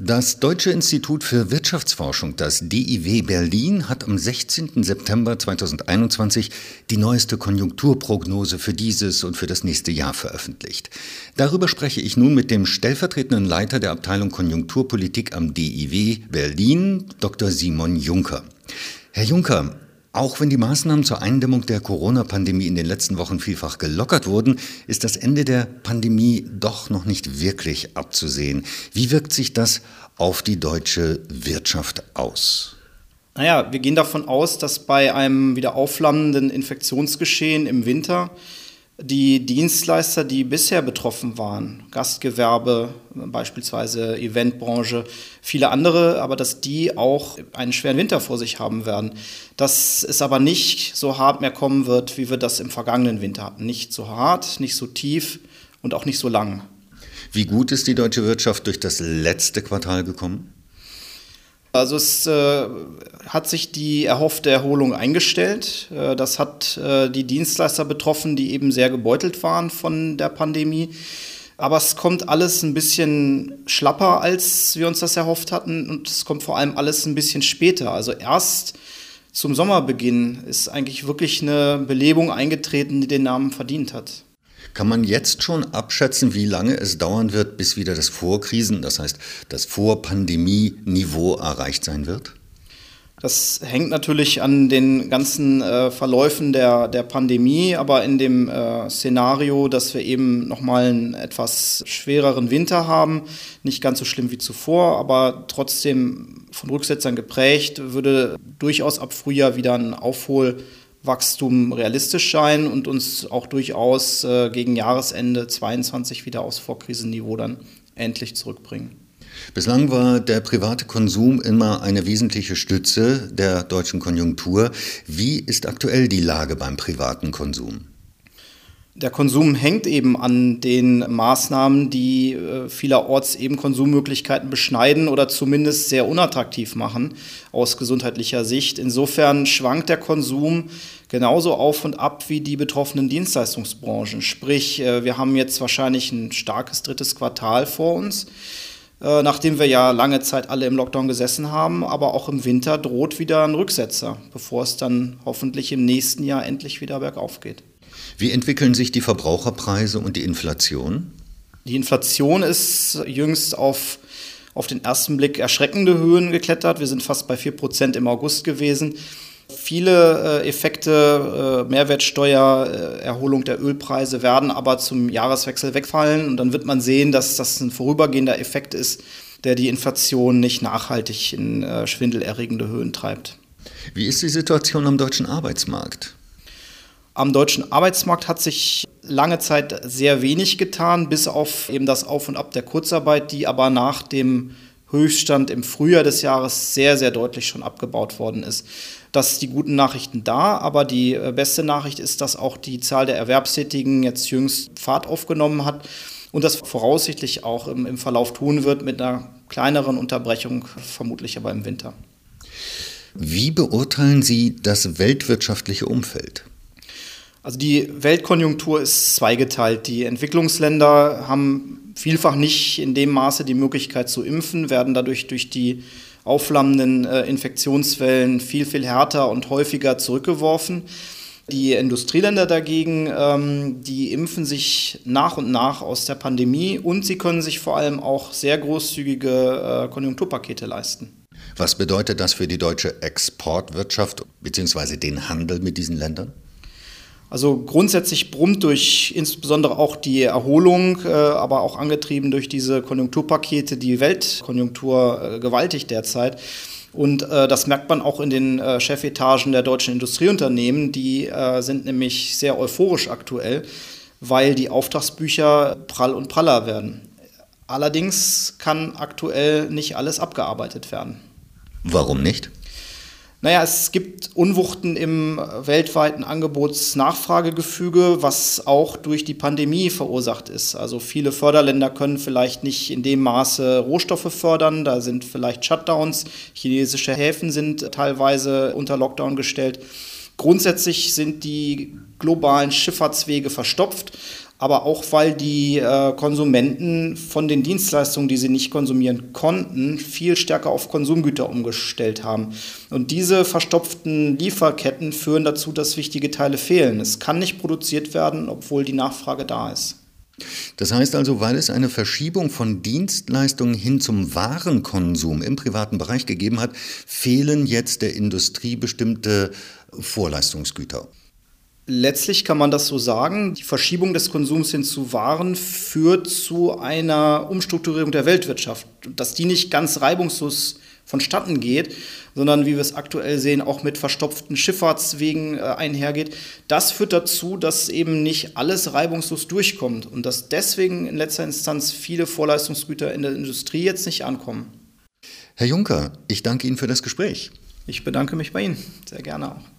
Das Deutsche Institut für Wirtschaftsforschung, das DIW Berlin, hat am 16. September 2021 die neueste Konjunkturprognose für dieses und für das nächste Jahr veröffentlicht. Darüber spreche ich nun mit dem stellvertretenden Leiter der Abteilung Konjunkturpolitik am DIW Berlin, Dr. Simon Juncker. Herr Juncker, auch wenn die Maßnahmen zur Eindämmung der Corona-Pandemie in den letzten Wochen vielfach gelockert wurden, ist das Ende der Pandemie doch noch nicht wirklich abzusehen. Wie wirkt sich das auf die deutsche Wirtschaft aus? Naja, wir gehen davon aus, dass bei einem wieder aufflammenden Infektionsgeschehen im Winter die Dienstleister, die bisher betroffen waren, Gastgewerbe, beispielsweise Eventbranche, viele andere, aber dass die auch einen schweren Winter vor sich haben werden. Dass es aber nicht so hart mehr kommen wird, wie wir das im vergangenen Winter hatten. Nicht so hart, nicht so tief und auch nicht so lang. Wie gut ist die deutsche Wirtschaft durch das letzte Quartal gekommen? Also es äh, hat sich die erhoffte Erholung eingestellt. Äh, das hat äh, die Dienstleister betroffen, die eben sehr gebeutelt waren von der Pandemie. Aber es kommt alles ein bisschen schlapper, als wir uns das erhofft hatten. Und es kommt vor allem alles ein bisschen später. Also erst zum Sommerbeginn ist eigentlich wirklich eine Belebung eingetreten, die den Namen verdient hat. Kann man jetzt schon abschätzen, wie lange es dauern wird, bis wieder das Vorkrisen, das heißt das Vorpandemie-Niveau erreicht sein wird? Das hängt natürlich an den ganzen äh, Verläufen der, der Pandemie, aber in dem äh, Szenario, dass wir eben nochmal einen etwas schwereren Winter haben, nicht ganz so schlimm wie zuvor, aber trotzdem von Rücksetzern geprägt, würde durchaus ab Frühjahr wieder ein Aufhol Wachstum realistisch sein und uns auch durchaus äh, gegen Jahresende 22 wieder aufs Vorkrisenniveau dann endlich zurückbringen. Bislang war der private Konsum immer eine wesentliche Stütze der deutschen Konjunktur. Wie ist aktuell die Lage beim privaten Konsum? Der Konsum hängt eben an den Maßnahmen, die äh, vielerorts eben Konsummöglichkeiten beschneiden oder zumindest sehr unattraktiv machen aus gesundheitlicher Sicht. Insofern schwankt der Konsum genauso auf und ab wie die betroffenen Dienstleistungsbranchen. Sprich, äh, wir haben jetzt wahrscheinlich ein starkes drittes Quartal vor uns äh, nachdem wir ja lange Zeit alle im Lockdown gesessen haben, aber auch im Winter droht wieder ein Rücksetzer, bevor es dann hoffentlich im nächsten Jahr endlich wieder bergauf geht. Wie entwickeln sich die Verbraucherpreise und die Inflation? Die Inflation ist jüngst auf, auf den ersten Blick erschreckende Höhen geklettert. Wir sind fast bei 4% im August gewesen. Viele äh, Effekte, äh, Mehrwertsteuer, Erholung der Ölpreise werden aber zum Jahreswechsel wegfallen und dann wird man sehen, dass das ein vorübergehender Effekt ist, der die Inflation nicht nachhaltig in äh, schwindelerregende Höhen treibt. Wie ist die Situation am deutschen Arbeitsmarkt? Am deutschen Arbeitsmarkt hat sich lange Zeit sehr wenig getan, bis auf eben das Auf und Ab der Kurzarbeit, die aber nach dem Höchststand im Frühjahr des Jahres sehr, sehr deutlich schon abgebaut worden ist. Das ist die guten Nachrichten da, aber die äh, beste Nachricht ist, dass auch die Zahl der Erwerbstätigen jetzt jüngst Fahrt aufgenommen hat und das voraussichtlich auch im, im Verlauf tun wird mit einer kleineren Unterbrechung, vermutlich aber im Winter. Wie beurteilen Sie das weltwirtschaftliche Umfeld? Also die Weltkonjunktur ist zweigeteilt. Die Entwicklungsländer haben vielfach nicht in dem Maße die Möglichkeit zu impfen, werden dadurch durch die aufflammenden äh, Infektionswellen viel, viel härter und häufiger zurückgeworfen. Die Industrieländer dagegen, ähm, die impfen sich nach und nach aus der Pandemie und sie können sich vor allem auch sehr großzügige äh, Konjunkturpakete leisten. Was bedeutet das für die deutsche Exportwirtschaft bzw. den Handel mit diesen Ländern? Also grundsätzlich brummt durch insbesondere auch die Erholung, äh, aber auch angetrieben durch diese Konjunkturpakete die Weltkonjunktur äh, gewaltig derzeit. Und äh, das merkt man auch in den äh, Chefetagen der deutschen Industrieunternehmen. Die äh, sind nämlich sehr euphorisch aktuell, weil die Auftragsbücher prall und praller werden. Allerdings kann aktuell nicht alles abgearbeitet werden. Warum nicht? Naja, es gibt Unwuchten im weltweiten Angebots-Nachfragegefüge, was auch durch die Pandemie verursacht ist. Also viele Förderländer können vielleicht nicht in dem Maße Rohstoffe fördern, da sind vielleicht Shutdowns, chinesische Häfen sind teilweise unter Lockdown gestellt. Grundsätzlich sind die globalen Schifffahrtswege verstopft aber auch weil die äh, Konsumenten von den Dienstleistungen, die sie nicht konsumieren konnten, viel stärker auf Konsumgüter umgestellt haben. Und diese verstopften Lieferketten führen dazu, dass wichtige Teile fehlen. Es kann nicht produziert werden, obwohl die Nachfrage da ist. Das heißt also, weil es eine Verschiebung von Dienstleistungen hin zum Warenkonsum im privaten Bereich gegeben hat, fehlen jetzt der Industrie bestimmte Vorleistungsgüter. Letztlich kann man das so sagen. Die Verschiebung des Konsums hin zu Waren führt zu einer Umstrukturierung der Weltwirtschaft. Dass die nicht ganz reibungslos vonstatten geht, sondern wie wir es aktuell sehen, auch mit verstopften Schifffahrtswegen äh, einhergeht. Das führt dazu, dass eben nicht alles reibungslos durchkommt und dass deswegen in letzter Instanz viele Vorleistungsgüter in der Industrie jetzt nicht ankommen. Herr Juncker, ich danke Ihnen für das Gespräch. Ich bedanke mich bei Ihnen. Sehr gerne auch.